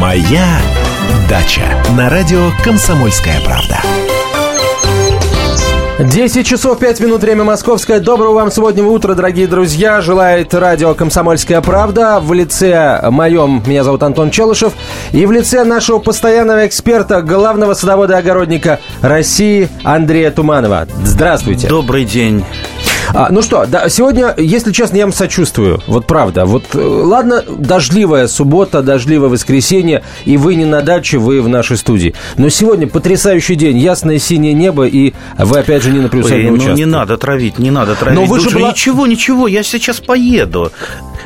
Моя дача на радио Комсомольская правда. 10 часов 5 минут, время московское. Доброго вам сегодня утра, дорогие друзья. Желает радио «Комсомольская правда». В лице моем, меня зовут Антон Челышев, и в лице нашего постоянного эксперта, главного садовода и огородника России Андрея Туманова. Здравствуйте. Добрый день. А, ну что, да, сегодня, если честно, я вам сочувствую. Вот правда. Вот э, ладно, дождливая суббота, дождливое воскресенье, и вы не на даче, вы в нашей студии. Но сегодня потрясающий день, ясное синее небо, и вы опять же не на приусадебном участке. ну не надо травить, не надо травить. Но вы же Лучше была- Ничего, ничего, я сейчас поеду.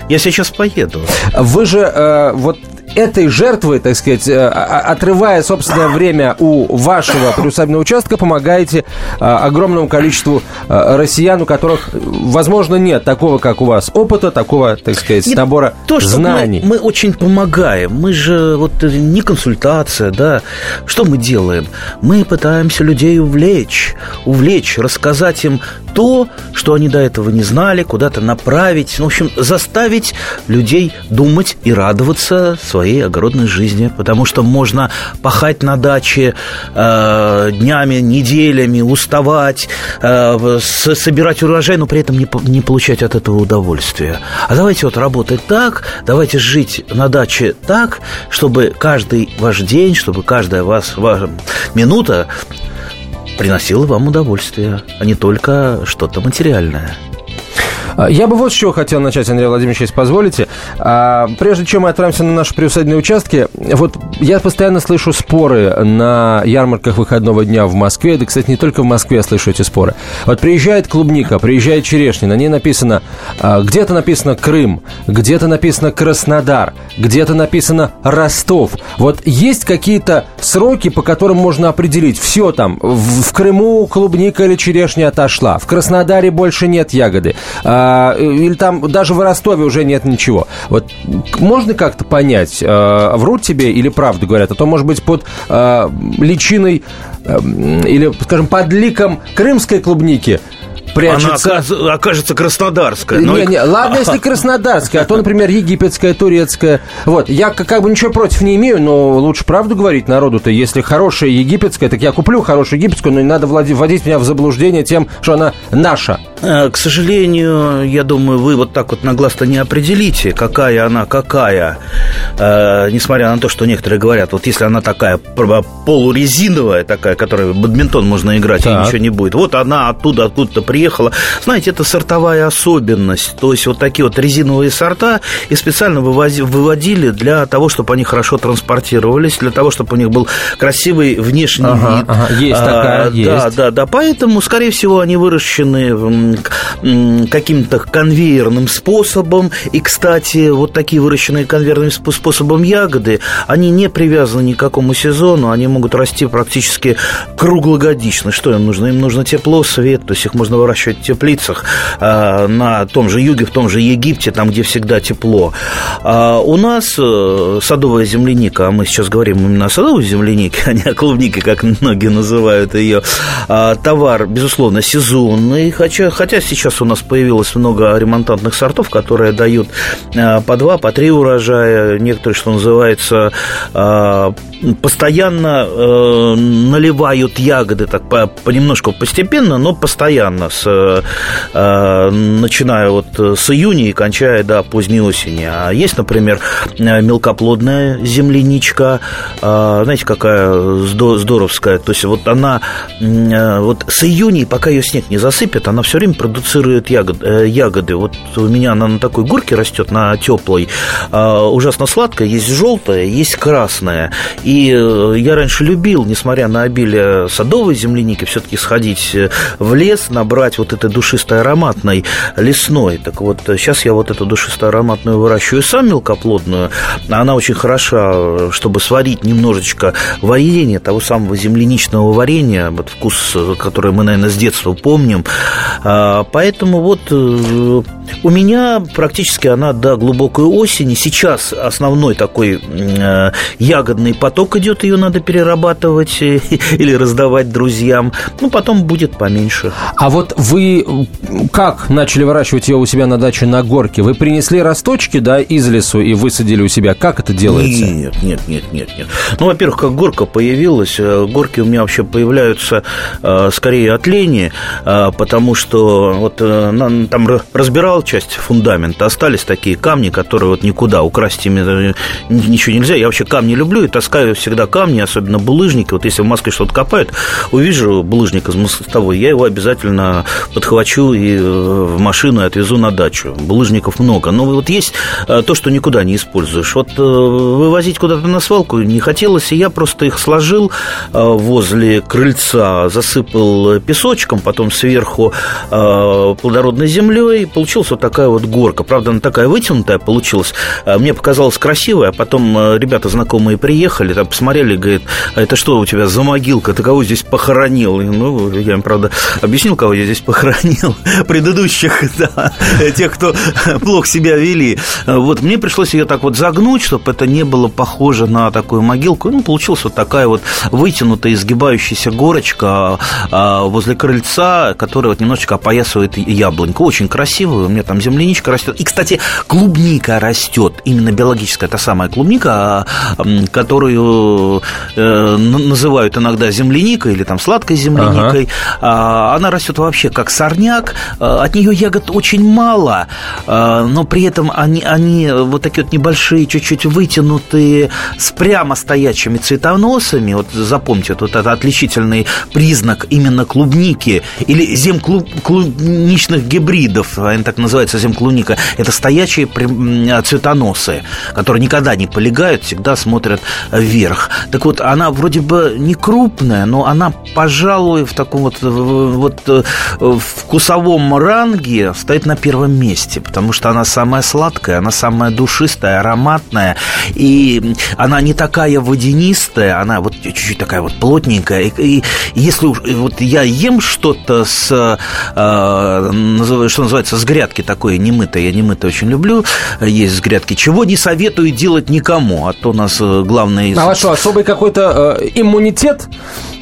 Я сейчас поеду. Вы же э, вот этой жертвой, так сказать, э, отрывая собственное время у вашего приусадебного участка, помогаете э, огромному количеству э, россиян, у которых, возможно, нет такого, как у вас, опыта, такого, так сказать, Нет, набора то, что знаний. Мы, мы очень помогаем. Мы же вот не консультация, да. Что мы делаем? Мы пытаемся людей увлечь, увлечь, рассказать им то, что они до этого не знали, куда-то направить. В общем, заставить людей думать и радоваться своей огородной жизни. Потому что можно пахать на даче э, днями, неделями, уставать, э, собирать урожай, но при этом не, не получать от этого удовольствия. А давайте вот работать так, давайте жить на даче так, чтобы каждый ваш день, чтобы каждая вас, ваша минута приносила вам удовольствие, а не только что-то материальное. А, Я бы вот с чего хотел начать, Андрей Владимирович, если позволите. А, Прежде чем мы отправимся на наши приусадебные участки, вот я постоянно слышу споры на ярмарках выходного дня в Москве. Да, кстати, не только в Москве я слышу эти споры. Вот приезжает клубника, приезжает черешня, на ней написано, а, где-то написано Крым, где-то написано Краснодар, где-то написано Ростов. Вот есть какие-то сроки, по которым можно определить, все там, в, Крыму клубника или черешня отошла, в Краснодаре больше нет ягоды, а, или там даже в Ростове уже нет ничего. Вот можно как-то понять, а, врут тебе или правду говорят, а то, может быть, под а, личиной а, или, скажем, под ликом крымской клубники прячется... Она окажется краснодарская. но Не, не, ладно, если краснодарская, а то, например, египетская, турецкая. Вот, я как, бы ничего против не имею, но лучше правду говорить народу-то. Если хорошая египетская, так я куплю хорошую египетскую, но не надо вводить меня в заблуждение тем, что она наша. Э, К сожалению, я думаю, вы вот так вот на глаз-то не определите, какая она какая. Э, несмотря на то, что некоторые говорят, вот если она такая полурезиновая, такая, которой в бадминтон можно играть, Так. и ничего не будет. Вот она оттуда, откуда-то приехала. Знаете, это сортовая особенность. То есть вот такие вот резиновые сорта и специально выводили для того, чтобы они хорошо транспортировались, для того, чтобы у них был красивый внешний Ага, вид. ага, есть такая, да, есть. да, да, поэтому, скорее всего, они выращены каким-то конвейерным способом. И, кстати, вот такие выращенные конвейерным сп- способом ягоды, они не привязаны ни к какому сезону, они могут расти практически круглогодично. Что им нужно? Им нужно тепло, свет, то есть их можно выращивать в теплицах а, на том же юге, в том же Египте, там, где всегда тепло. А у нас э, садовая земляника, а мы сейчас говорим именно о садовой землянике, а не о клубнике, как многие называют ее, а, товар, безусловно, сезонный, хотя, хотя сейчас у нас появилось много ремонтантных сортов, которые дают а, по два, по три урожая, некоторые, что называется, а, постоянно э, наливают ягоды так по- понемножку, постепенно, но постоянно, с, э, начиная вот с июня и кончая до поздней осени. А есть, например, э, мелкоплодная земляничка, э, знаете, какая здо- здоровская, то есть вот она э, вот с июня, пока ее снег не засыпет, она все время продуцирует ягод- э, ягоды. Вот у меня она на такой горке растет, на теплой, э, ужасно сладкая, есть желтая, есть красная. И э, я раньше любил, несмотря на обилие садовой земляники, все-таки сходить э, в лес, набрать вот этой душистой ароматной лесной. Так вот, сейчас я вот эту душистую ароматную выращиваю сам мелкоплодную. Она очень хороша, чтобы сварить немножечко варенье, того самого земляничного варенья, вот вкус, который мы, наверное, с детства помним. Поэтому вот э, у меня практически она до глубокой осени. Сейчас основной такой э, ягодный поток идет, ее надо перерабатывать или раздавать друзьям. Ну, потом будет поменьше. А вот вы как начали выращивать ее у себя на даче на горке? Вы принесли росточки, да, из лесу и высадили у себя? Как это делается? Нет, нет, нет, нет, нет. Ну, во-первых, как горка появилась, э, горки у меня вообще появляются э, скорее от лени, э, потому что вот там разбирал часть фундамента, остались такие камни, которые вот никуда украсть ими ничего нельзя. Я вообще камни люблю и таскаю всегда камни, особенно булыжники. Вот если в Москве что-то копают, увижу булыжник из мостовой, я его обязательно подхвачу и в машину и отвезу на дачу. Булыжников много. Но вот есть то, что никуда не используешь. Вот вывозить куда-то на свалку не хотелось, и я просто их сложил возле крыльца, засыпал песочком, потом сверху плодородной землей, получилась вот такая вот горка. Правда, она такая вытянутая получилась. Мне показалось красивая, а потом ребята знакомые приехали, там посмотрели, говорят, а это что у тебя за могилка, ты кого здесь похоронил? И, ну, я им, правда, объяснил, кого я здесь похоронил. Предыдущих, да, тех, кто плохо себя вели. Вот мне пришлось ее так вот загнуть, чтобы это не было похоже на такую могилку. Ну, получилась вот такая вот вытянутая, изгибающаяся горочка а, возле крыльца, которая вот немножечко опоясывает яблоньку. Очень красивую, у меня там земляничка растет. И, кстати, клубника растет, именно биологическая, та самая клубника, а, которую э, называют иногда земляникой или там сладкой земляникой. Ага. Она растет вообще как сорняк, от нее ягод очень мало, но при этом они, они вот такие вот небольшие, чуть-чуть вытянутые, с прямо стоячими цветоносами. Вот запомните, вот это отличительный признак именно клубники или земклубничных гибридов, они так называются, земклубника. Это стоячие цветоносы, которые никогда не полегают, всегда смотрят вверх. Так вот, она вроде бы не крупная, но она, пожалуй, в таком вот, вот э, вкусовом ранге стоит на первом месте, потому что она самая сладкая, она самая душистая, ароматная, и она не такая водянистая, она вот чуть-чуть такая вот плотненькая. И, и если уж вот я ем что-то с, э, что называется, с грядки такое немытое, я немытое очень люблю, есть с грядки, чего не советую делать никому, а то у нас э, главное... А что, особый какой-то э, иммунитет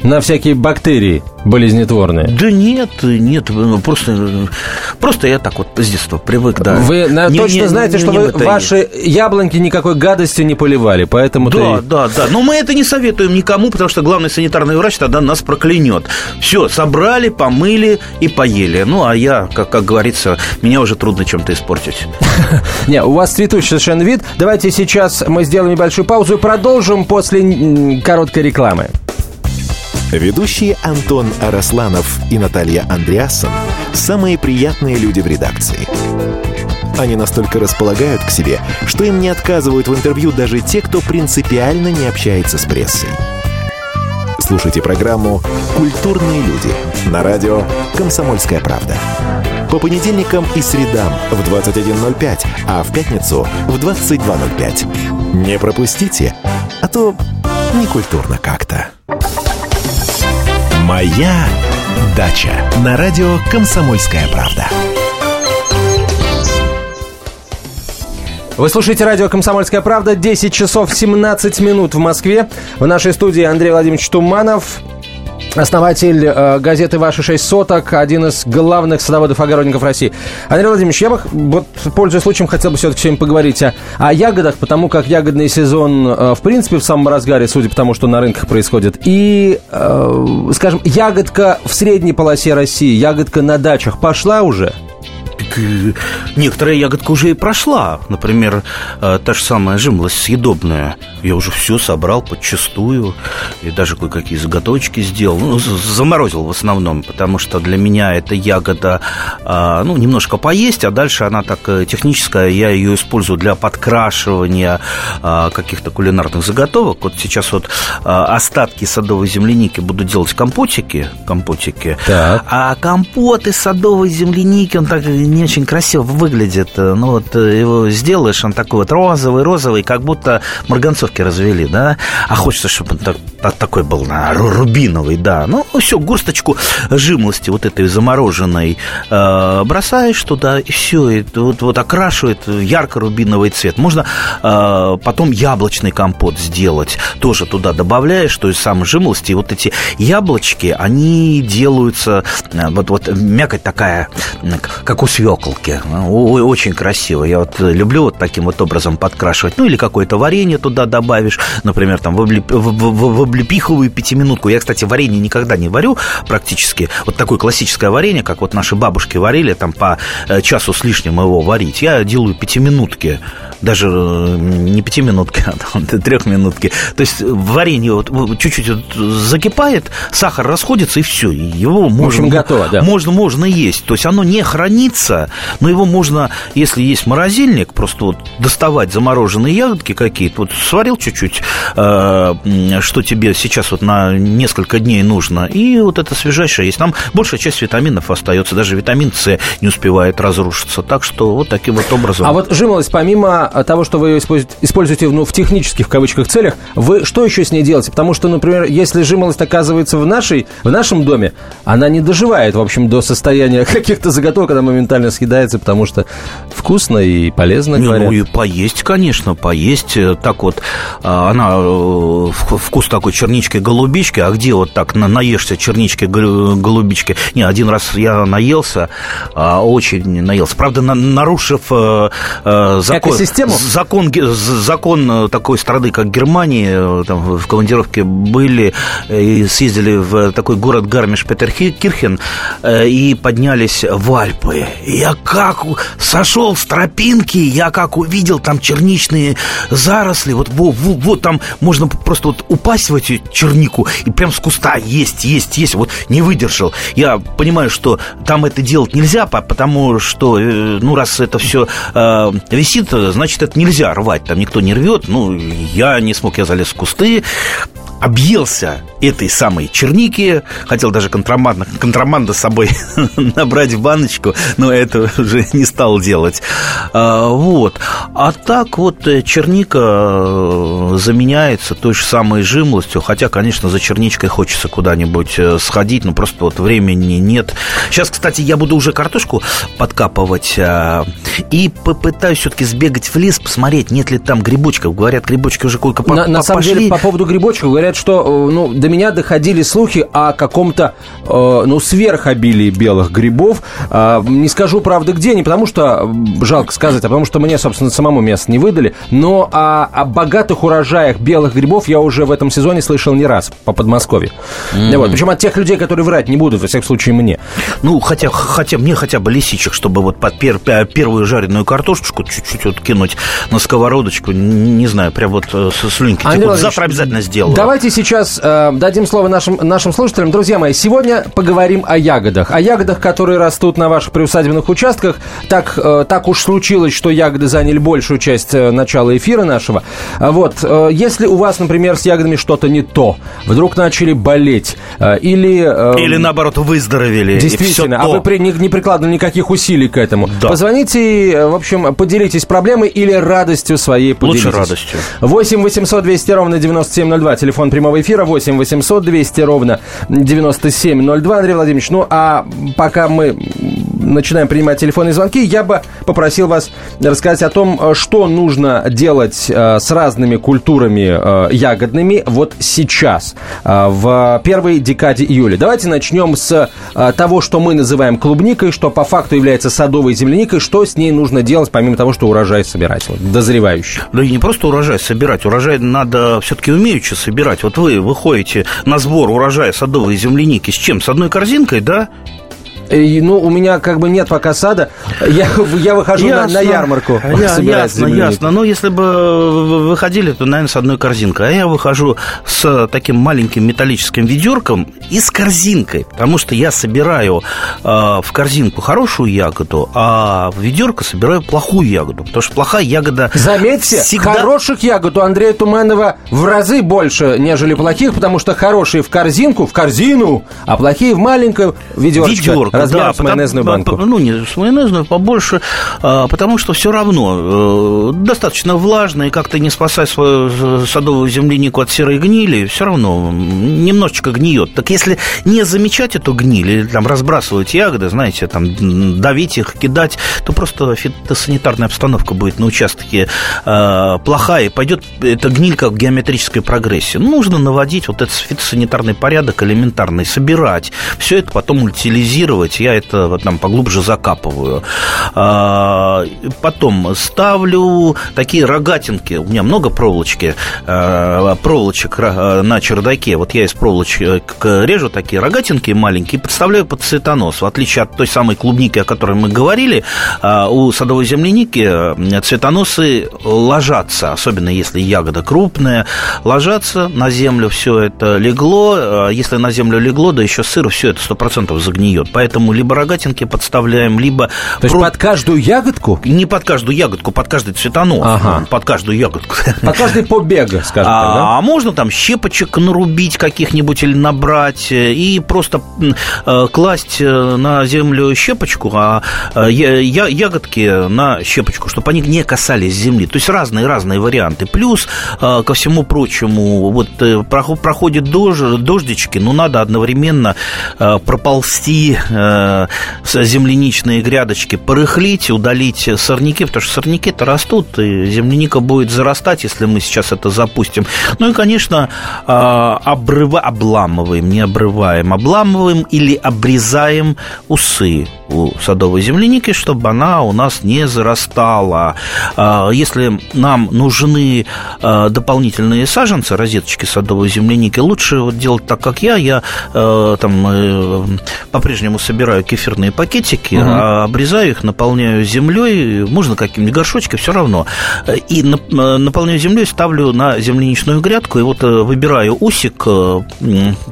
на всякие бактерии болезнетворные? Да нет, нет, ну, просто, просто я так вот с детства привык, да. Вы не, точно не, знаете, не, что вы ваши яблоньки никакой гадости не поливали, поэтому Да, да, да, но мы это не советуем никому, потому что главный санитарный врач тогда нас проклянет. Все, собрали, помыли и поели. Ну, а я, как, как говорится, меня уже трудно чем-то испортить. Не, у вас цветущий совершенно вид. Давайте сейчас мы сделаем небольшую паузу и продолжим после короткой рекламы. Ведущие Антон Арасланов и Наталья Андреасон – самые приятные люди в редакции. Они настолько располагают к себе, что им не отказывают в интервью даже те, кто принципиально не общается с прессой. Слушайте программу «Культурные люди» на радио «Комсомольская правда». По понедельникам и средам в 21.05, а в пятницу в 22.05. Не пропустите, а то некультурно как-то. «Моя дача» на радио «Комсомольская правда». Вы слушаете радио «Комсомольская правда». 10 часов 17 минут в Москве. В нашей студии Андрей Владимирович Туманов, основатель э, газеты «Ваши шесть соток», один из главных садоводов-огородников России. Андрей Владимирович, я бы, вот, пользуясь случаем, хотел бы все-таки сегодня поговорить о, о ягодах, потому как ягодный сезон, э, в принципе, в самом разгаре, судя по тому, что на рынках происходит. И, э, скажем, ягодка в средней полосе России, ягодка на дачах пошла уже? Некоторая ягодка уже и прошла. Например, э, та же самая жимлость съедобная. Я уже все собрал подчастую. И даже кое-какие заготовочки сделал. Ну, заморозил в основном, потому что для меня эта ягода, а, ну, немножко поесть, а дальше она так э, техническая. Я ее использую для подкрашивания а, каких-то кулинарных заготовок. Вот сейчас вот а, остатки садовой земляники буду делать компотики. компотики. Так. А компот из садовой земляники, он так не очень красиво выглядит. Ну, вот э, его сделаешь, он такой вот розовый, розовый, как будто марганцовки развели, да? А хочется, чтобы он так такой был рубиновый, да. Ну, все, горсточку жимлости вот этой замороженной э, бросаешь туда, и все, и вот, вот окрашивает ярко-рубиновый цвет. Можно э, потом яблочный компот сделать, тоже туда добавляешь, то есть сам жимлости, и вот эти яблочки, они делаются, э, вот, вот мякоть такая, как у свеколки, очень красиво. Я вот люблю вот таким вот образом подкрашивать. Ну, или какое-то варенье туда добавишь, например, там в, облеп... в, в, в облепиховую пятиминутку. Я, кстати, варенье никогда не варю практически. Вот такое классическое варенье, как вот наши бабушки варили, там по э, часу с лишним его варить. Я делаю пятиминутки даже э, не пятиминутки, а там, трехминутки. То есть варенье вот чуть-чуть вот закипает, сахар расходится, и все. Его можно, В общем, готово, да. можно, можно есть. То есть оно не хранится, но его можно, если есть морозильник, просто вот доставать замороженные ягодки какие-то, вот сварил чуть-чуть, э, что тебе сейчас вот на несколько дней нужно, и вот это свежайшее есть. Там большая часть витаминов остается, даже витамин С не успевает разрушиться. Так что вот таким вот образом. А вот жимолость, помимо того, что вы ее используете ну, в технических, в кавычках, целях, вы что еще с ней делаете? Потому что, например, если жимолость оказывается в, нашей, в нашем доме, она не доживает, в общем, до состояния каких-то заготовок, она моментально съедается, потому что вкусно и полезно, не, Ну и поесть, конечно, поесть. Так вот, а, она э, вкус такой чернички-голубички, а где вот так наешься чернички-голубички? Не, один раз я наелся, а, очень наелся. Правда, нарушив э, э, закон... Закон, закон такой страны, как Германия, там в командировке были и съездили в такой город Гармиш-Петеркирхен и поднялись в Альпы. Я как сошел с тропинки, я как увидел там черничные заросли, вот, вот, вот там можно просто вот упасть в эту чернику и прям с куста есть, есть, есть, вот не выдержал. Я понимаю, что там это делать нельзя, потому что, э, ну, раз это все э, висит, значит, это нельзя рвать, там никто не рвет, ну, я не смог, я залез в кусты, объелся этой самой черники, хотел даже контрабанда, контрабанда с собой набрать в баночку, но это уже не стал делать. А, вот. А так вот э, черника э, заменяется той же самой жимлостью, хотя, конечно, за черничкой хочется куда-нибудь э, сходить, но просто вот времени нет. Сейчас, кстати, я буду уже картошку подкапывать и попытаюсь все-таки сбегать в лес, посмотреть, нет ли там грибочков. Говорят, грибочки уже кое-как на, на самом деле, по поводу грибочков, говорят, что э, ну, до меня доходили слухи о каком-то э, ну, сверхобилии белых грибов. Э, не скажу, правда, где, не потому что жалко сказать, а потому что мне, собственно, самому место не выдали. Но о, о богатых урожаях белых грибов я уже в этом сезоне слышал не раз по Подмосковью. Mm-hmm. Вот, причем от тех людей, которые врать не будут, во всяком случае, мне. Ну, хотя, хотя мне хотя бы лисичек, чтобы вот под пер, первую жареную картошечку чуть-чуть вот кинуть на сковородочку, не знаю, прям вот э, слюнки. Вот завтра обязательно сделаю. Давайте Давайте сейчас э, дадим слово нашим, нашим слушателям. Друзья мои, сегодня поговорим о ягодах. О ягодах, которые растут на ваших приусадебных участках. Так, э, так уж случилось, что ягоды заняли большую часть э, начала эфира нашего. А вот, э, если у вас, например, с ягодами что-то не то, вдруг начали болеть, э, или... Э, или, наоборот, выздоровели. Действительно, а вы при, не, не прикладывали никаких усилий к этому. Да. Позвоните, э, в общем, поделитесь проблемой или радостью своей поделитесь. Лучше радостью. 8 800 200 ровно 9702, телефон прямого эфира 8 800 200 ровно 9702. Андрей Владимирович, ну а пока мы начинаем принимать телефонные звонки, я бы попросил вас рассказать о том, что нужно делать э, с разными культурами э, ягодными вот сейчас, э, в первой декаде июля. Давайте начнем с того, что мы называем клубникой, что по факту является садовой земляникой, что с ней нужно делать, помимо того, что урожай собирать, вот, дозревающий. Да и не просто урожай собирать, урожай надо все-таки умеючи собирать. Вот вы выходите на сбор урожая садовой земляники с чем? С одной корзинкой, да? И, ну, у меня как бы нет пока сада. Я, я выхожу на, на ярмарку. Я, ясно, ясно. Но если бы выходили, то, наверное, с одной корзинкой. А я выхожу с таким маленьким металлическим ведерком и с корзинкой. Потому что я собираю э, в корзинку хорошую ягоду, а в ведерко собираю плохую ягоду. Потому что плохая ягода... Заметьте, всегда... хороших ягод у Андрея Туманова в разы больше, нежели плохих, потому что хорошие в корзинку, в корзину, а плохие в маленькую ведерко. Ведерко размером да, с майонезную потому, банку. Ну, не с майонезную, побольше, а, потому что все равно э, достаточно влажно, и как то не спасай свою садовую землянику от серой гнили, все равно немножечко гниет. Так если не замечать эту гниль, или там разбрасывать ягоды, знаете, там давить их, кидать, то просто фитосанитарная обстановка будет на участке э, плохая, и пойдет эта гниль как в геометрической прогрессии. Нужно наводить вот этот фитосанитарный порядок элементарный, собирать. Все это потом утилизировать. Я это там поглубже закапываю. А, потом ставлю такие рогатинки. У меня много проволочки, а, проволочек на чердаке. Вот я из проволочек режу такие рогатинки маленькие подставляю под цветонос. В отличие от той самой клубники, о которой мы говорили, а, у садовой земляники цветоносы ложатся, особенно если ягода крупная, ложатся на землю, все это легло. Если на землю легло, да еще сыр, все это сто процентов загниет. Поэтому либо рогатинки подставляем, либо... То есть про... под каждую ягодку? Не под каждую ягодку, под каждый цветонос. Ага. Под каждую ягодку. Под каждый побег, скажем а, так, да? А можно там щепочек нарубить каких-нибудь или набрать и просто э, класть э, на землю щепочку, а э, ягодки на щепочку, чтобы они не касались земли. То есть разные-разные варианты. Плюс, ко всему прочему, вот проходит дождь, дождички, но надо одновременно проползти земляничные грядочки, порыхлить, удалить сорняки, потому что сорняки-то растут, и земляника будет зарастать, если мы сейчас это запустим. Ну и, конечно, обрыва, обламываем, не обрываем, обламываем или обрезаем усы у садовой земляники, чтобы она у нас не зарастала. А, если нам нужны а, дополнительные саженцы, розеточки садовой земляники, лучше вот делать так, как я. Я а, там э, по-прежнему собираю кефирные пакетики, угу. обрезаю их, наполняю землей, можно каким-нибудь горшочком, все равно. И наполняю землей, ставлю на земляничную грядку, и вот э, выбираю усик э,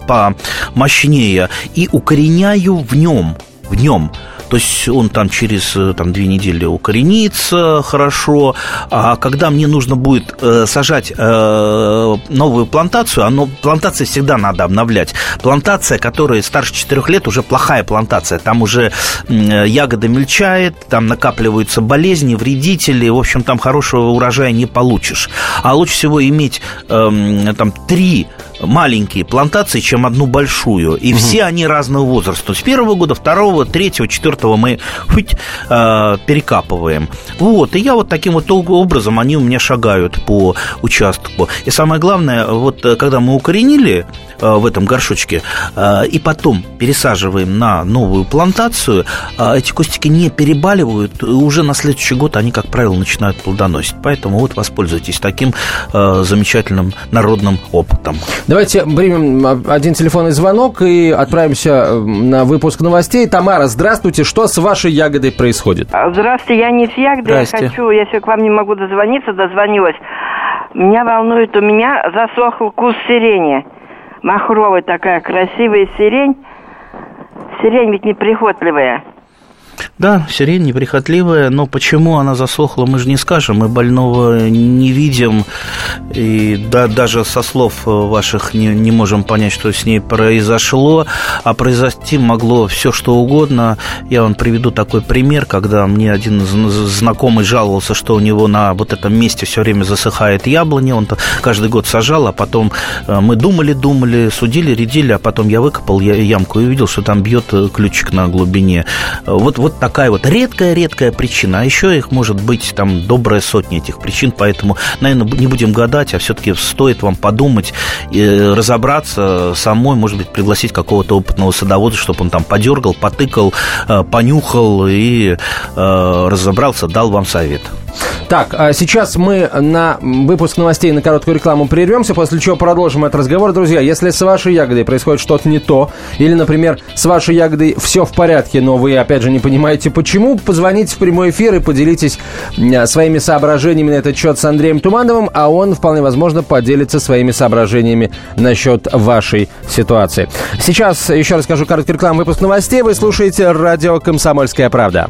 помощнее и укореняю в нем в нем. То есть он там через э, там, две недели укоренится хорошо. А когда мне нужно будет э, сажать э, новую плантацию, оно, плантации всегда надо обновлять. Плантация, которая старше 4 лет, уже плохая плантация. Там уже ягода мельчает, там накапливаются болезни, вредители. В общем, там хорошего урожая не получишь. А лучше всего иметь э, там три маленькие плантации, чем одну большую. И угу. все они разного возраста. С первого года, второго, третьего, четвертого мы хоть э, перекапываем. Вот. И я вот таким вот образом, они у меня шагают по участку. И самое главное, вот э, когда мы укоренили э, в этом горшочке, э, и потом пересаживаем на новую плантацию, э, эти кустики не перебаливают, и уже на следующий год они, как правило, начинают плодоносить. Поэтому вот воспользуйтесь таким э, замечательным народным опытом. Давайте примем один телефонный звонок и отправимся э, на выпуск новостей. Тамара, здравствуйте. Что с вашей ягодой происходит? А, здравствуйте, я не с ягодой. Я хочу, я сегодня к вам не могу дозвониться, дозвонилась. Меня волнует, у меня засохл куст сирени. Махровая такая красивая сирень. Сирень ведь неприхотливая. Да, сирень неприхотливая, но почему она засохла, мы же не скажем. Мы больного не видим, и да, даже со слов ваших не, не можем понять, что с ней произошло. А произойти могло все, что угодно. Я вам приведу такой пример, когда мне один знакомый жаловался, что у него на вот этом месте все время засыхает яблони. Он каждый год сажал, а потом э, мы думали, думали, судили, рядили, а потом я выкопал ямку и увидел, что там бьет ключик на глубине. Вот, вот такая вот редкая-редкая причина. А еще их может быть там добрая сотня этих причин, поэтому, наверное, не будем гадать, а все-таки стоит вам подумать, и разобраться самой, может быть, пригласить какого-то опытного садовода, чтобы он там подергал, потыкал, э, понюхал и э, разобрался, дал вам совет. Так, а сейчас мы на выпуск новостей на короткую рекламу прервемся, после чего продолжим этот разговор. Друзья, если с вашей ягодой происходит что-то не то, или, например, с вашей ягодой все в порядке, но вы, опять же, не понимаете почему, позвоните в прямой эфир и поделитесь своими соображениями на этот счет с Андреем Тумановым, а он, вполне возможно, поделится своими соображениями насчет вашей ситуации. Сейчас еще расскажу короткий рекламу выпуск новостей. Вы слушаете радио «Комсомольская правда».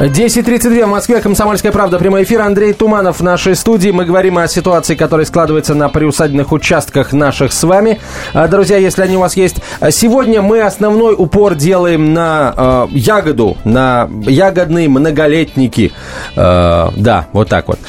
10.32 в Москве, Комсомольская правда, прямой эфир. Андрей Туманов в нашей студии. Мы говорим о ситуации, которая складывается на приусадебных участках наших с вами. А, друзья, если они у вас есть. Сегодня мы основной упор делаем на э, ягоду, на ягодные многолетники. Э, да, вот так вот.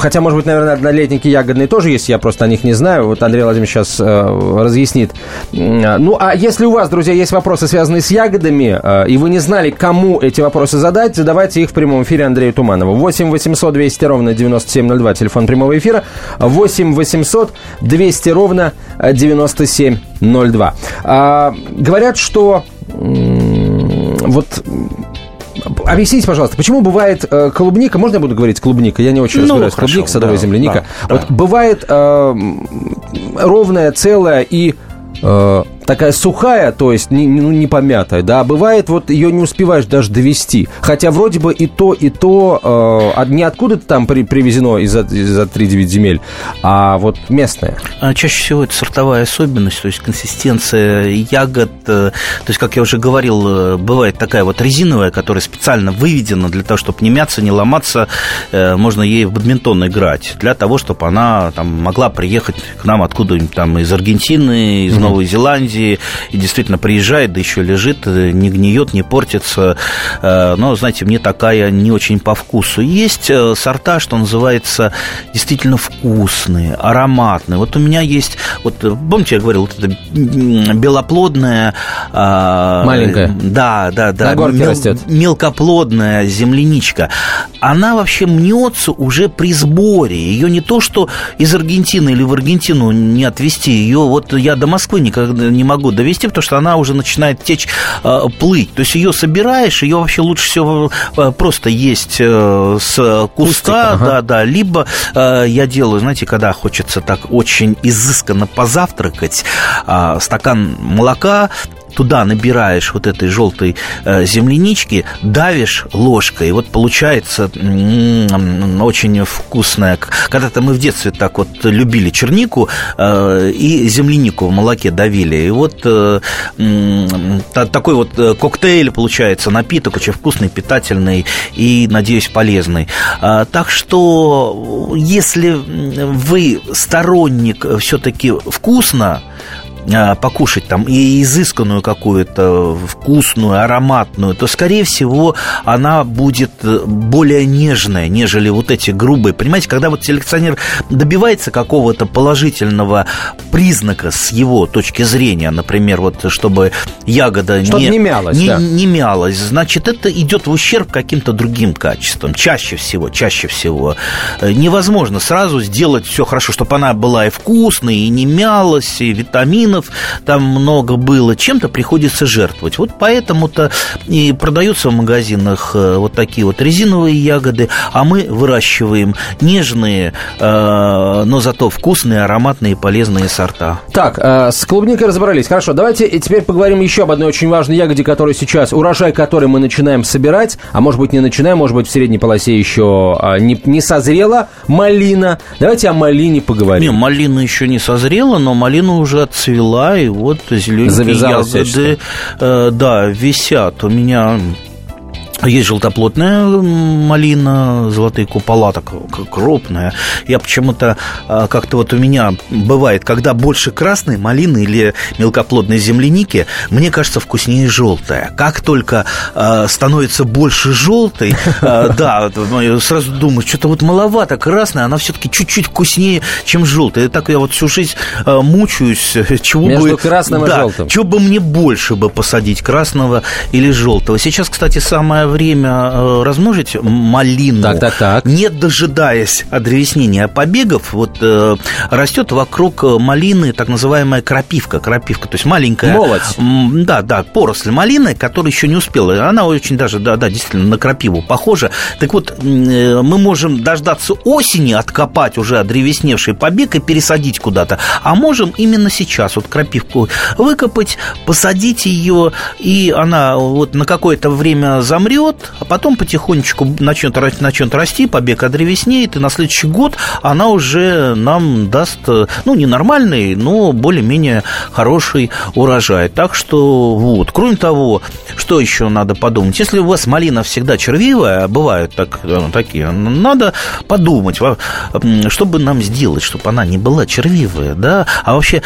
Хотя, может быть, наверное, однолетники ягодные тоже есть, я просто о них не знаю. Вот Андрей Владимирович сейчас э, разъяснит. Ну, а если у вас, друзья, есть вопросы, связанные с ягодами, э, и вы не знали, кому эти вопросы задать, задавайте задавайте их в прямом эфире Андрею Туманову. 8 800 200 ровно 9702, телефон прямого эфира. 8 800 200 ровно 9702. А, говорят, что вот Объясните, пожалуйста, почему бывает э, клубника, можно я буду говорить клубника, я не очень ну, разбираюсь, хорошо, клубника, садовая да, земляника. Да, вот да. бывает э, ровная, целая и э, такая сухая, то есть не, ну, не помятая, да, а бывает вот ее не успеваешь даже довести. Хотя вроде бы и то, и то э, не откуда-то там при, привезено из-за из 3-9 земель, а вот местное. А чаще всего это сортовая особенность, то есть консистенция ягод. Э, то есть, как я уже говорил, э, бывает такая вот резиновая, которая специально выведена для того, чтобы не мяться, не ломаться. Э, можно ей в бадминтон играть, для того, чтобы она там могла приехать к нам откуда-нибудь там из Аргентины, из mm-hmm. Новой Зеландии, Голландии, и действительно приезжает, да еще лежит, э, не гниет, не портится. Э, но, знаете, мне такая не очень по вкусу. Есть э, сорта, что называется, действительно вкусные, ароматные. Вот у меня есть, вот помните, я говорил, вот это белоплодная... Маленькая. Да, да, да. На горке мел, растет. Мелкоплодная земляничка. Она вообще мнется уже при сборе. Ее не то, что из Аргентины или в Аргентину не отвезти. Ее вот я до Москвы никогда не могу довести, потому что она уже начинает течь, э, плыть. То есть ее собираешь, ее вообще лучше всего э, просто есть э, с куста, ага. да, да, либо я делаю, знаете, когда хочется так очень изысканно позавтракать, стакан молока, туда набираешь вот этой желтой э, землянички, давишь ложкой, и вот получается очень вкусная. Когда-то мы в детстве так вот любили чернику э, и землянику в молоке давили. И вот э, такой вот коктейль получается, напиток очень вкусный, питательный и, надеюсь, полезный. А, так что, если вы сторонник все-таки вкусно, покушать там и изысканную какую-то, вкусную, ароматную, то, скорее всего, она будет э, более нежная, нежели вот эти грубые. Понимаете, когда вот селекционер добивается какого-то положительного признака с его точки зрения, например, вот чтобы ягода чтобы не, не мялась, не, да. не мялась, значит, это идет в ущерб каким-то другим качествам. Чаще всего, чаще всего. Э, невозможно сразу сделать все хорошо, чтобы она была и вкусной, и не мялась, и витамины магазинов там много было, чем-то приходится жертвовать. Вот поэтому-то и продаются в магазинах э, вот такие вот резиновые ягоды, а мы выращиваем нежные, э, но зато вкусные, ароматные, полезные сорта. Так, э, с клубникой разобрались. Хорошо, давайте теперь поговорим еще об одной очень важной ягоде, которая сейчас, урожай которой мы начинаем собирать, а может быть не начинаем, может быть в средней полосе еще а, не, не созрела малина. Давайте о малине поговорим. Не, малина еще не созрела, но малина уже отцвела взяла, и вот зелененькие ягоды, э, да, висят. У меня есть желтоплотная малина, золотые купола, так крупная. Я почему-то а, как-то вот у меня бывает, когда больше красной малины или мелкоплодной земляники, мне кажется вкуснее желтая. Как только а, становится больше желтой, а, да, сразу думаю, что-то вот маловато красная, она все-таки чуть-чуть вкуснее, чем желтая. И так я вот всю жизнь мучаюсь, чего Между бы... красным да, и желтым. Чего бы мне больше бы посадить, красного или желтого. Сейчас, кстати, самое время размножить малину, так, так, так. не дожидаясь одревеснения побегов, вот растет вокруг малины так называемая крапивка, крапивка, то есть маленькая... Молоть. Да, да, поросль малины, которая еще не успела. Она очень даже, да, да, действительно на крапиву похожа. Так вот, мы можем дождаться осени, откопать уже древесневший побег и пересадить куда-то. А можем именно сейчас вот крапивку выкопать, посадить ее, и она вот на какое-то время замрет, а потом потихонечку начнет, начнет расти, побег одревеснеет, и на следующий год она уже нам даст, ну, не нормальный, но более-менее хороший урожай. Так что вот. Кроме того, что еще надо подумать? Если у вас малина всегда червивая, бывают так, ну, такие, надо подумать, что бы нам сделать, чтобы она не была червивая, да? А вообще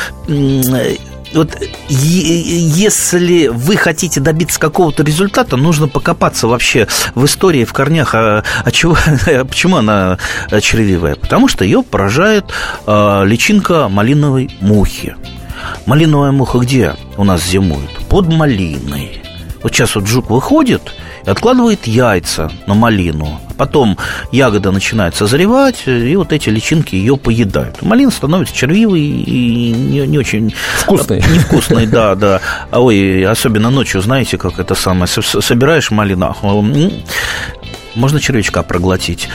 вот если вы хотите добиться какого-то результата, нужно покопаться вообще в истории, в корнях, а, а чего, почему она червивая? Потому что ее поражает а, личинка малиновой мухи. Малиновая муха где у нас зимует? Под малиной. Вот сейчас вот жук выходит и откладывает яйца на малину. Потом ягода начинает созревать, и вот эти личинки ее поедают. Малина становится червивой и не, не очень... Вкусной. Невкусной, да, да. Ой, особенно ночью, знаете, как это самое, собираешь малину, можно червячка проглотить.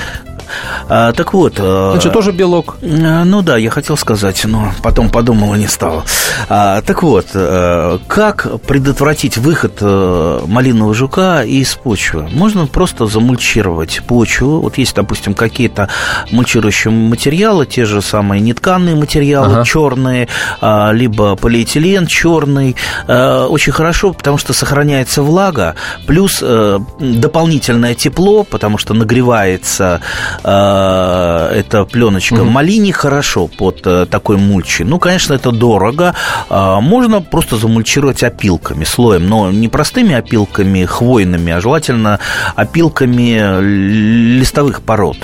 А, так вот... Значит, тоже белок? А, ну да, я хотел сказать, но потом подумал и не стал. А, так вот, а, как предотвратить выход малинового жука из почвы? Можно просто замульчировать почву. Вот есть, допустим, какие-то мульчирующие материалы, те же самые нетканные материалы, ага. черные, а, либо полиэтилен черный. Очень хорошо, потому что сохраняется влага, плюс дополнительное тепло, потому что нагревается э, эта пленочка. Угу. Малине хорошо под э, такой мульчей. Ну, конечно, это дорого. Э, можно просто замульчировать опилками, слоем, но не простыми опилками хвойными, а желательно опилками листовых пород.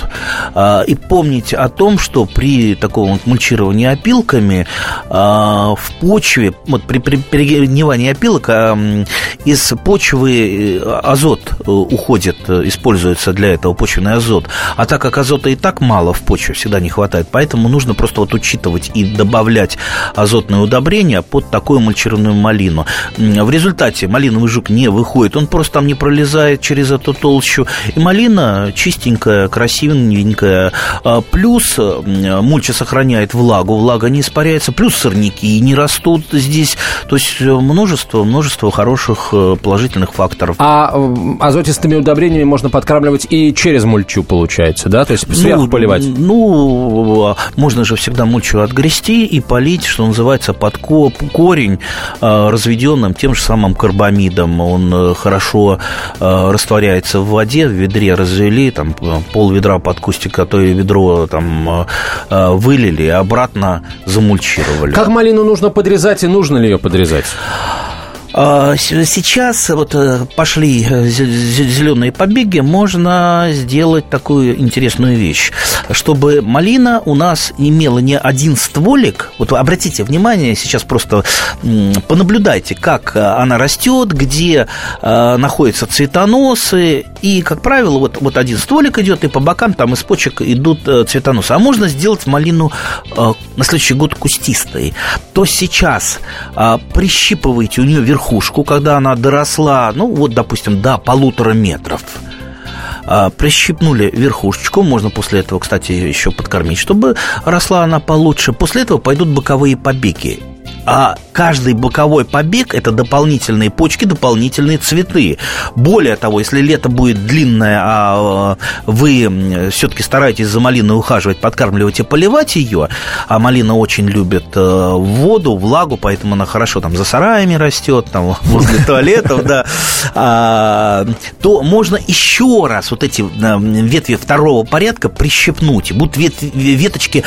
Э, и помнить о том, что при таком вот мульчировании опилками э, в почве, вот при, при перегнивании опилок э, из почвы азот уходит, используется для этого почвенный азот. А так как азота и так мало в почве, всегда не хватает, поэтому нужно просто вот учитывать и добавлять азотные удобрения под такую мульчированную малину. В результате малиновый жук не выходит, он просто там не пролезает через эту толщу, и малина чистенькая, красивенькая, а плюс мульча сохраняет влагу, влага не испаряется, плюс сорняки не растут здесь, то есть множество, множество хороших э, положительных факторов. А азотистыми удобрениями можно подкармливать и через мульчу, получается, да? То есть сверху ну, поливать? Ну, можно же всегда мульчу отгрести и полить, что называется, под корень а, разведенным тем же самым карбамидом. Он э, хорошо а, растворяется в воде, в ведре развели, там пол ведра под кустик, а то и ведро там а, вылили, и обратно замульчировали. Как малину нужно подрезать и нужно ли ее подрезать? А, сейчас вот э, пошли э, зеленые побеги, можно сделать такую интересную вещь, чтобы малина у нас имела не один стволик. Вот обратите внимание, сейчас просто понаблюдайте, как э, она растет, где находятся цветоносы, и, как правило, вот, вот один стволик идет, и по бокам там из почек идут цветоносы. А можно сделать малину на следующий год кустистой. То сейчас прищипывайте у нее вверху верхушку, когда она доросла, ну, вот, допустим, до полутора метров, а, прищипнули верхушечку, можно после этого, кстати, еще подкормить, чтобы росла она получше. После этого пойдут боковые побеги а каждый боковой побег – это дополнительные почки, дополнительные цветы. Более того, если лето будет длинное, а э, вы все-таки стараетесь за малиной ухаживать, подкармливать и поливать ее, а малина очень любит э, воду, влагу, поэтому она хорошо там за сараями растет, там возле туалетов, да, а, то можно еще раз вот эти э, ветви второго порядка прищепнуть. Будут веточки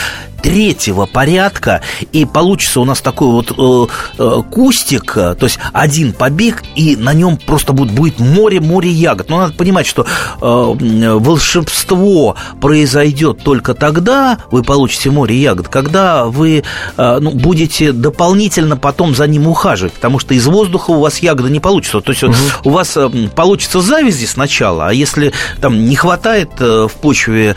третьего порядка, и получится у нас такой вот вот э, кустик, то есть один побег, и на нем просто будет, будет море-море ягод. Но надо понимать, что волшебство произойдет только тогда, вы получите море ягод, когда вы ну, будете дополнительно потом за ним ухаживать, потому что из воздуха у вас ягода не получится. То есть угу. у вас получится завязи сначала, а если там не хватает в почве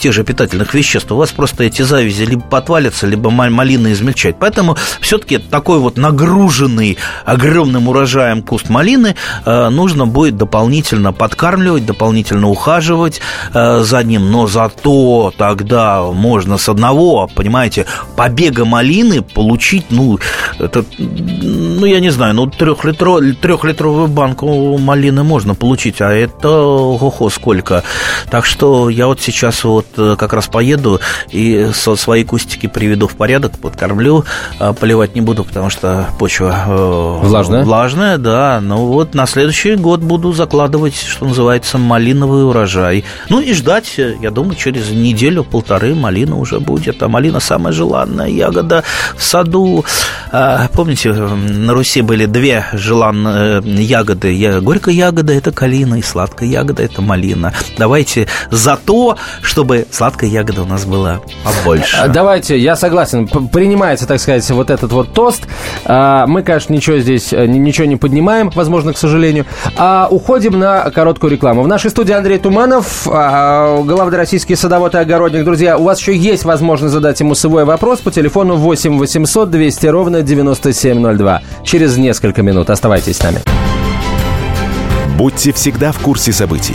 тех же питательных веществ, у вас просто эти завязи либо отвалятся, либо малина измельчать. Поэтому все-таки такой вот нагруженный огромным урожаем куст малины э, нужно будет дополнительно подкармливать, дополнительно ухаживать э, за ним. Но зато тогда можно с одного, понимаете, побега малины получить, ну, это, ну, я не знаю, ну, трехлитро, трехлитровую банку малины можно получить, а это, ого, сколько. Так что я вот сейчас вот э, как раз поеду и со свои кустики приведу в порядок, подкормлю, а, поливать не буду, потому что почва э, влажная. Влажная, да. Ну вот на следующий год буду закладывать, что называется, малиновый урожай. Ну и ждать, я думаю, через неделю-полторы малина уже будет. А малина самая желанная ягода в саду. А, помните, на Руси были две желанные ягоды. Горькая ягода – это калина, и сладкая ягода – это малина. Давайте за то, чтобы сладкая ягода у нас была побольше. А, давайте, я согласен. Принимается, так сказать, вот этот вот тост. А, мы, конечно, ничего здесь, э, ничего не поднимаем, возможно, к сожалению. А уходим на короткую рекламу. В нашей студии Андрей Туманов, главный российский садовод и огородник. Друзья, у вас еще есть возможность задать ему свой вопрос по телефону 8 800 200 ровно 9702. Через несколько минут. Оставайтесь с нами. Будьте всегда в курсе событий.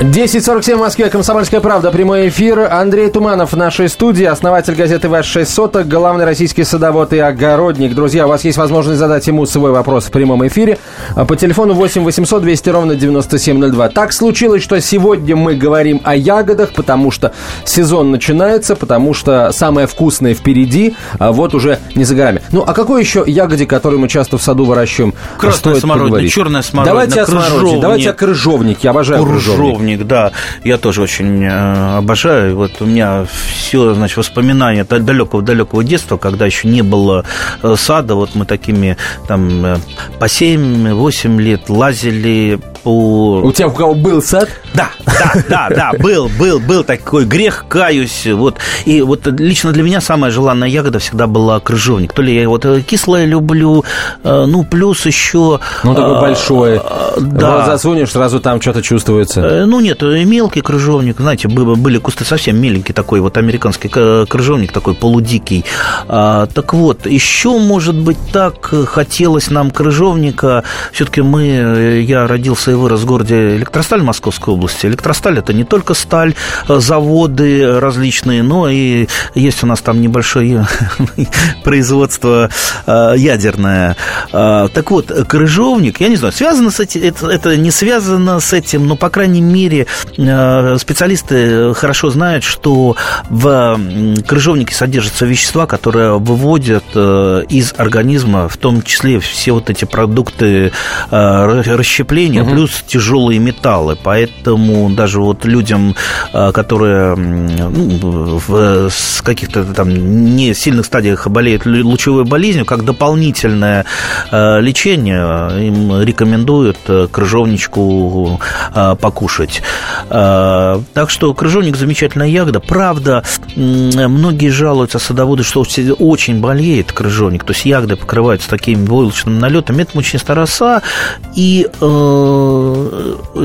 10.47 в Москве. Комсомольская правда. Прямой эфир. Андрей Туманов в нашей студии. Основатель газеты «Ваш 6 соток». Главный российский садовод и огородник. Друзья, у вас есть возможность задать ему свой вопрос в прямом эфире. А по телефону 8 800 200 ровно 9702. Так случилось, что сегодня мы говорим о ягодах, потому что сезон начинается, потому что самое вкусное впереди, а вот уже не за горами. Ну, а какой еще ягоде, которую мы часто в саду выращиваем, Красная смородина, черная смородина, Давайте о смородине, давайте о крыжовнике. Я обожаю крыжовник крыжовник, да, я тоже очень э, обожаю. Вот у меня все, значит, воспоминания далекого-далекого детства, когда еще не было э, сада, вот мы такими там э, по 7-8 лет лазили по... У тебя у кого был сад? Да, да, да, да, был, был, был такой грех, каюсь. Вот. И вот лично для меня самая желанная ягода всегда была крыжовник. То ли я вот кислое люблю, ну, плюс еще... Ну, такой большой. Да. Засунешь, сразу там что-то чувствуется. Ну, нет, мелкий крыжовник, знаете, были кусты совсем меленький такой, вот американский крыжовник такой полудикий. А, так вот, еще, может быть, так хотелось нам крыжовника. Все-таки мы, я родился и вырос в городе Электросталь Московской области. Электросталь это не только сталь, заводы различные, но и есть у нас там небольшое производство а, ядерное. А, так вот, крыжовник, я не знаю, связано с этим, это, не связано с этим, но, по крайней мере, э, специалисты хорошо знают, что в крыжовнике содержатся вещества, которые выводят э, из организма, в том числе все вот эти продукты э, расщепления, угу. Плюс тяжелые металлы. Поэтому даже вот людям, которые ну, в каких-то там не сильных стадиях болеют лучевой болезнью, как дополнительное лечение, им рекомендуют крыжовничку покушать так что крыжовник замечательная ягода. Правда, многие жалуются садоводы, что очень болеет крыжовник, то есть ягоды покрываются таким войлочным налетом. Это мучнистая роса, и э,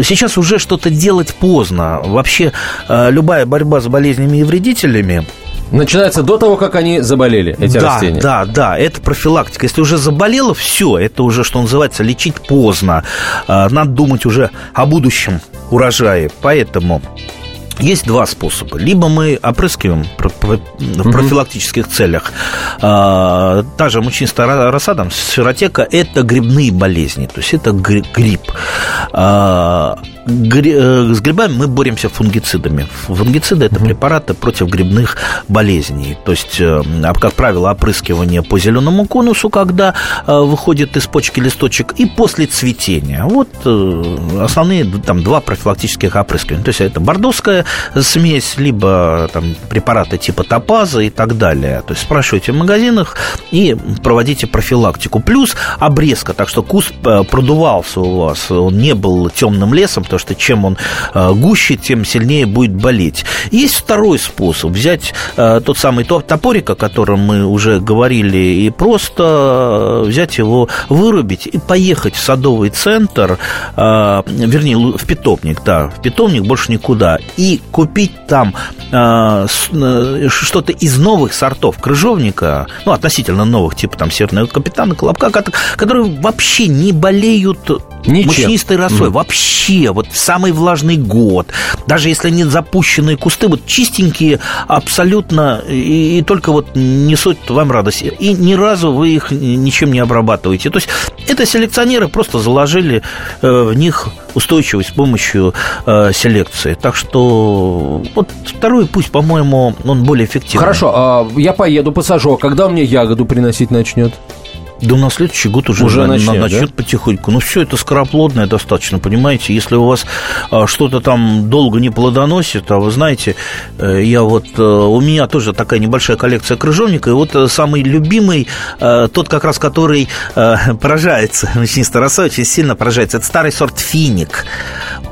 сейчас уже что-то делать поздно. Вообще, э, любая борьба с болезнями и вредителями Начинается до того, как они заболели, эти да, растения. Да, да, это профилактика. Если уже заболело, все, это уже, что называется, лечить поздно. А, надо думать уже о будущем урожае. Поэтому есть два способа. Либо мы опрыскиваем в профилактических целях. А, та же мучнистая роса, там, сферотека – это грибные болезни, то есть это гриб. Э, с грибами мы боремся фунгицидами. Фунгициды – это препараты против грибных болезней. То есть, э, как правило, опрыскивание по зеленому конусу, когда э, выходит из почки листочек, и после цветения. Вот основные там, два профилактических опрыскивания. То есть, это бордовская смесь, либо там, препараты типа топаза и так далее. То есть, спрашивайте в магазинах и проводите профилактику. Плюс обрезка, так что куст продувался у вас, он не был темным лесом, потому что чем он э, гуще, тем сильнее будет болеть. Есть второй способ. Взять э, тот самый топорик, о котором мы уже говорили, и просто э, взять его, вырубить и поехать в садовый центр, вернее, в питомник, да, в питомник больше никуда, и купить там что-то из новых сортов крыжовника, ну, относительно новых, типа там северного капитана, колобка, которые вообще не болеют Ничем. мучнистой росой. Mm. Вообще, вот в самый влажный год, даже если нет запущенные кусты, вот чистенькие абсолютно, и, и только вот несут вам радость. И ни разу вы их ничем не обрабатываете. То есть это селекционеры просто заложили э, в них устойчивость с помощью э, селекции. Так что вот второй пусть, по-моему, он более эффективный. Хорошо, э, я поеду, посажу. А когда мне ягоду приносить начнет? Да на следующий год уже, уже начнет, начнет да? потихоньку. Ну, все это скороплодное достаточно, понимаете. Если у вас а, что-то там долго не плодоносит, а вы знаете, э, я вот... Э, у меня тоже такая небольшая коллекция крыжовника, и вот э, самый любимый, тот как раз, который поражается, начинистая роса очень сильно поражается, это старый сорт финик.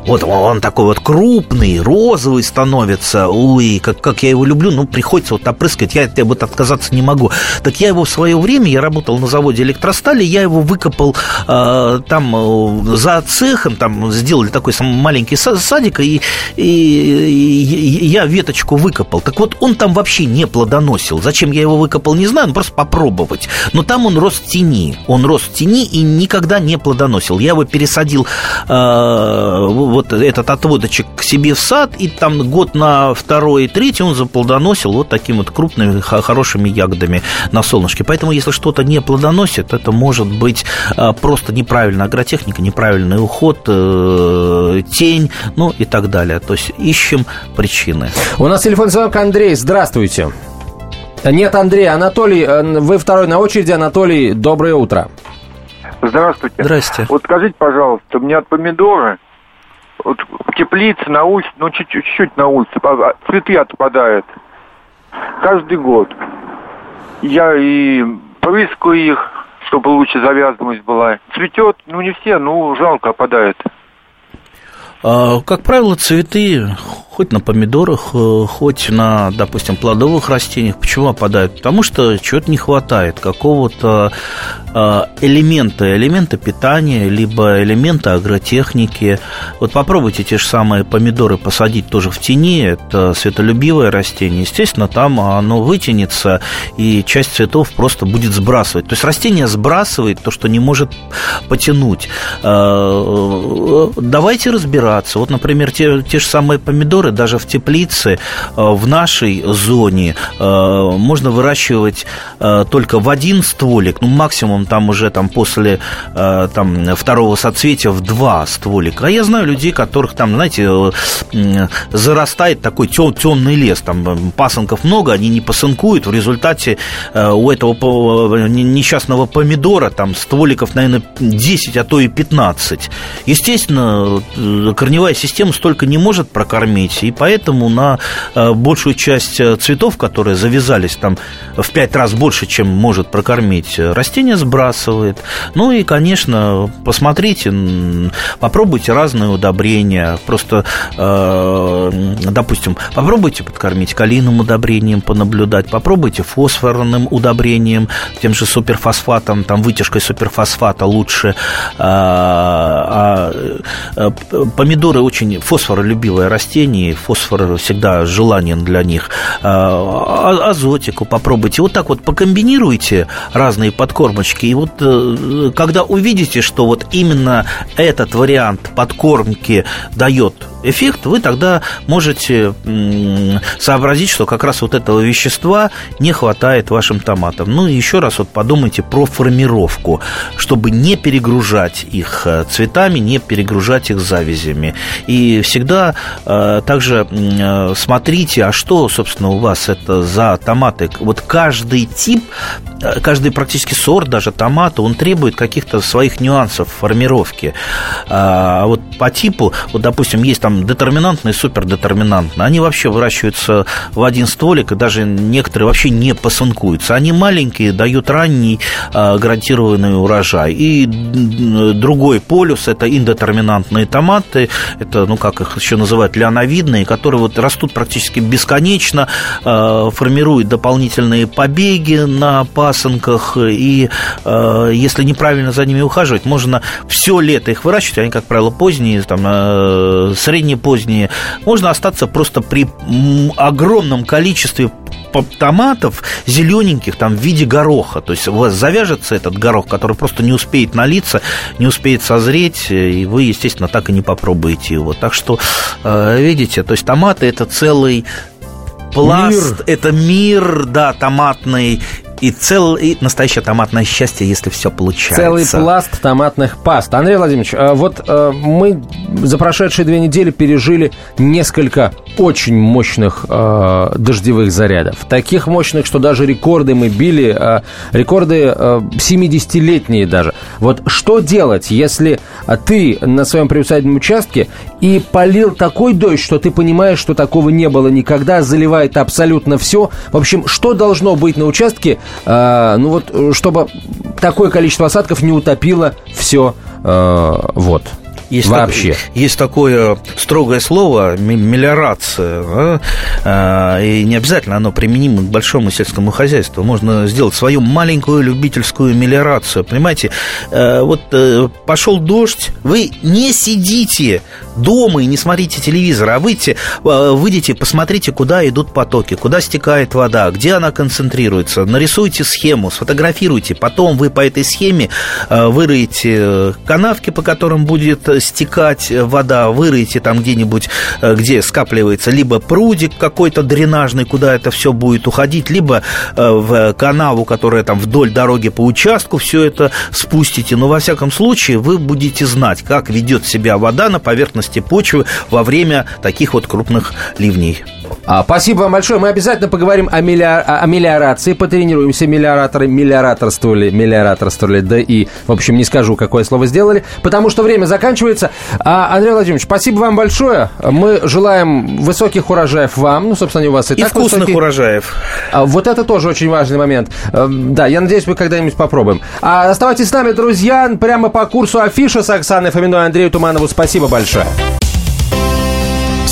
Вот он такой вот крупный, розовый становится. Ой, как, как я его люблю. Ну, приходится вот опрыскать. Я от вот отказаться не могу. Так я его в свое время, я работал на заводе электростали, я его выкопал э, там э, за цехом, там сделали такой маленький садик, и, и, и я веточку выкопал. Так вот, он там вообще не плодоносил. Зачем я его выкопал, не знаю, ну, просто попробовать. Но там он рос в тени. Он рос в тени и никогда не плодоносил. Я его пересадил э, вот этот отводочек к себе в сад, и там год на второй и третий он заплодоносил вот такими вот крупными, хорошими ягодами на солнышке. Поэтому, если что-то не плодоносит, это может быть а, просто неправильная агротехника, неправильный уход, э, тень, ну и так далее. То есть ищем причины. У нас телефон звонок Андрей. Здравствуйте. Нет, Андрей, Анатолий, э, вы второй на очереди. Анатолий, доброе утро. Здравствуйте. Здрасте. Вот скажите, пожалуйста, у меня от помидоры вот теплица на улице, ну чуть-чуть на улице, а, цветы отпадают. Каждый год. Я и прыскаю их, чтобы лучше завязанность была. Цветет, ну не все, ну жалко опадает. А, как правило, цветы хоть на помидорах, э, хоть на, допустим, плодовых растениях. Почему опадают? Потому что чего-то не хватает, какого-то э, элемента, элемента питания, либо элемента агротехники. Вот попробуйте те же самые помидоры посадить тоже в тени, это светолюбивое растение. Естественно, там оно вытянется, и часть цветов просто будет сбрасывать. То есть растение сбрасывает то, что не может потянуть. Э, давайте разбираться. Вот, например, те, те же самые помидоры, помидоры даже в теплице э, в нашей зоне э, можно выращивать э, только в один стволик, ну, максимум там уже там после там, второго соцветия в два стволика. А я знаю людей, которых там, знаете, зарастает такой тем, темный лес, там пасынков много, они не посынкуют, в результате у этого несчастного помидора там стволиков, наверное, 10, а то и 15. Естественно, корневая система столько не может прокормить, развития. И поэтому на э, большую часть э, цветов, которые завязались там в пять раз больше, чем может прокормить, э, растение сбрасывает. Ну и, конечно, посмотрите, попробуйте разные удобрения. Просто, допустим, попробуйте подкормить калийным удобрением, понаблюдать, попробуйте фосфорным удобрением, тем же суперфосфатом, там вытяжкой суперфосфата лучше. А, а, помидоры очень фосфоролюбивое растение, они, фосфор всегда желанен для них. А, а, азотику попробуйте. Вот так вот покомбинируйте разные подкормочки. И вот э, когда увидите, что вот именно этот вариант подкормки дает эффект, вы тогда можете сообразить, что как раз вот этого вещества не хватает вашим томатам. Ну еще раз вот подумайте про формировку, чтобы не перегружать их э, цветами, не перегружать их завязями. И всегда э, также э, смотрите, а что, собственно, у вас это за томаты. Вот каждый тип, каждый практически сорт даже томата, он требует каких-то своих нюансов формировки. А вот по типу, вот, допустим, есть там детерминантные, супердетерминантные, они вообще выращиваются в один стволик, и даже некоторые вообще не посынкуются. Они маленькие, дают ранний э, гарантированный урожай. И другой полюс – это индетерминантные томаты, это, ну, как их еще называют, лиановидные, которые вот растут практически бесконечно, э, формируют дополнительные побеги на пасынках, и э, если неправильно за ними ухаживать, можно все лето их выращивать, они, как правило, поздние, там, э, среднепоздние, можно остаться просто при огромном количестве томатов зелененьких там в виде гороха. То есть у вас завяжется этот горох, который просто не успеет налиться, не успеет созреть, и вы, естественно, так и не попробуете его. Так что, э, видите, то есть томаты это целый пласт, мир. это мир, да, томатный, и целый настоящее томатное счастье, если все получается. Целый пласт томатных паст. Андрей Владимирович, э, вот э, мы за прошедшие две недели пережили несколько очень мощных э, дождевых зарядов. Таких мощных, что даже рекорды мы били, рекорды э, 70-летние даже. Вот что делать, если ты на своем приусадебном участке и полил такой дождь, что ты понимаешь, что такого не было никогда, заливает абсолютно все. В общем, что должно быть на участке, э, ну вот, чтобы такое количество осадков не утопило все, э, вот. Есть Вообще. Так, есть такое строгое слово мелиорация. Да? А, и не обязательно оно применимо к большому сельскому хозяйству. Можно сделать свою маленькую любительскую мелиорацию. Понимаете, э, вот э, пошел дождь, вы не сидите дома и не смотрите телевизор, а выйдите, э, выйдите, посмотрите, куда идут потоки, куда стекает вода, где она концентрируется. Нарисуйте схему, сфотографируйте. Потом вы по этой схеме выроете канавки, по которым будет стекать вода, вырыйте там где-нибудь, э, где скапливается либо прудик какой-то дренажный, куда это все будет уходить, либо э, в канаву, которая там вдоль дороги по участку, все это спустите. Но во всяком случае вы будете знать, как ведет себя вода на поверхности почвы во время таких вот крупных ливней. А, спасибо вам большое. Мы обязательно поговорим о, мелиор... о мелиорации, потренируемся. Мелиораторы мелиораторствовали, мелиораторствовали, да и, в общем, не скажу, какое слово сделали, потому что время заканчивается. А, Андрей Владимирович, спасибо вам большое. Мы желаем высоких урожаев вам. Ну, собственно, у вас и, и так вкусных высокие. урожаев. А, вот это тоже очень важный момент. А, да, я надеюсь, мы когда-нибудь попробуем. А, оставайтесь с нами, друзья, прямо по курсу афиша с Оксаной Фоминой Андрею Туманову. Спасибо большое.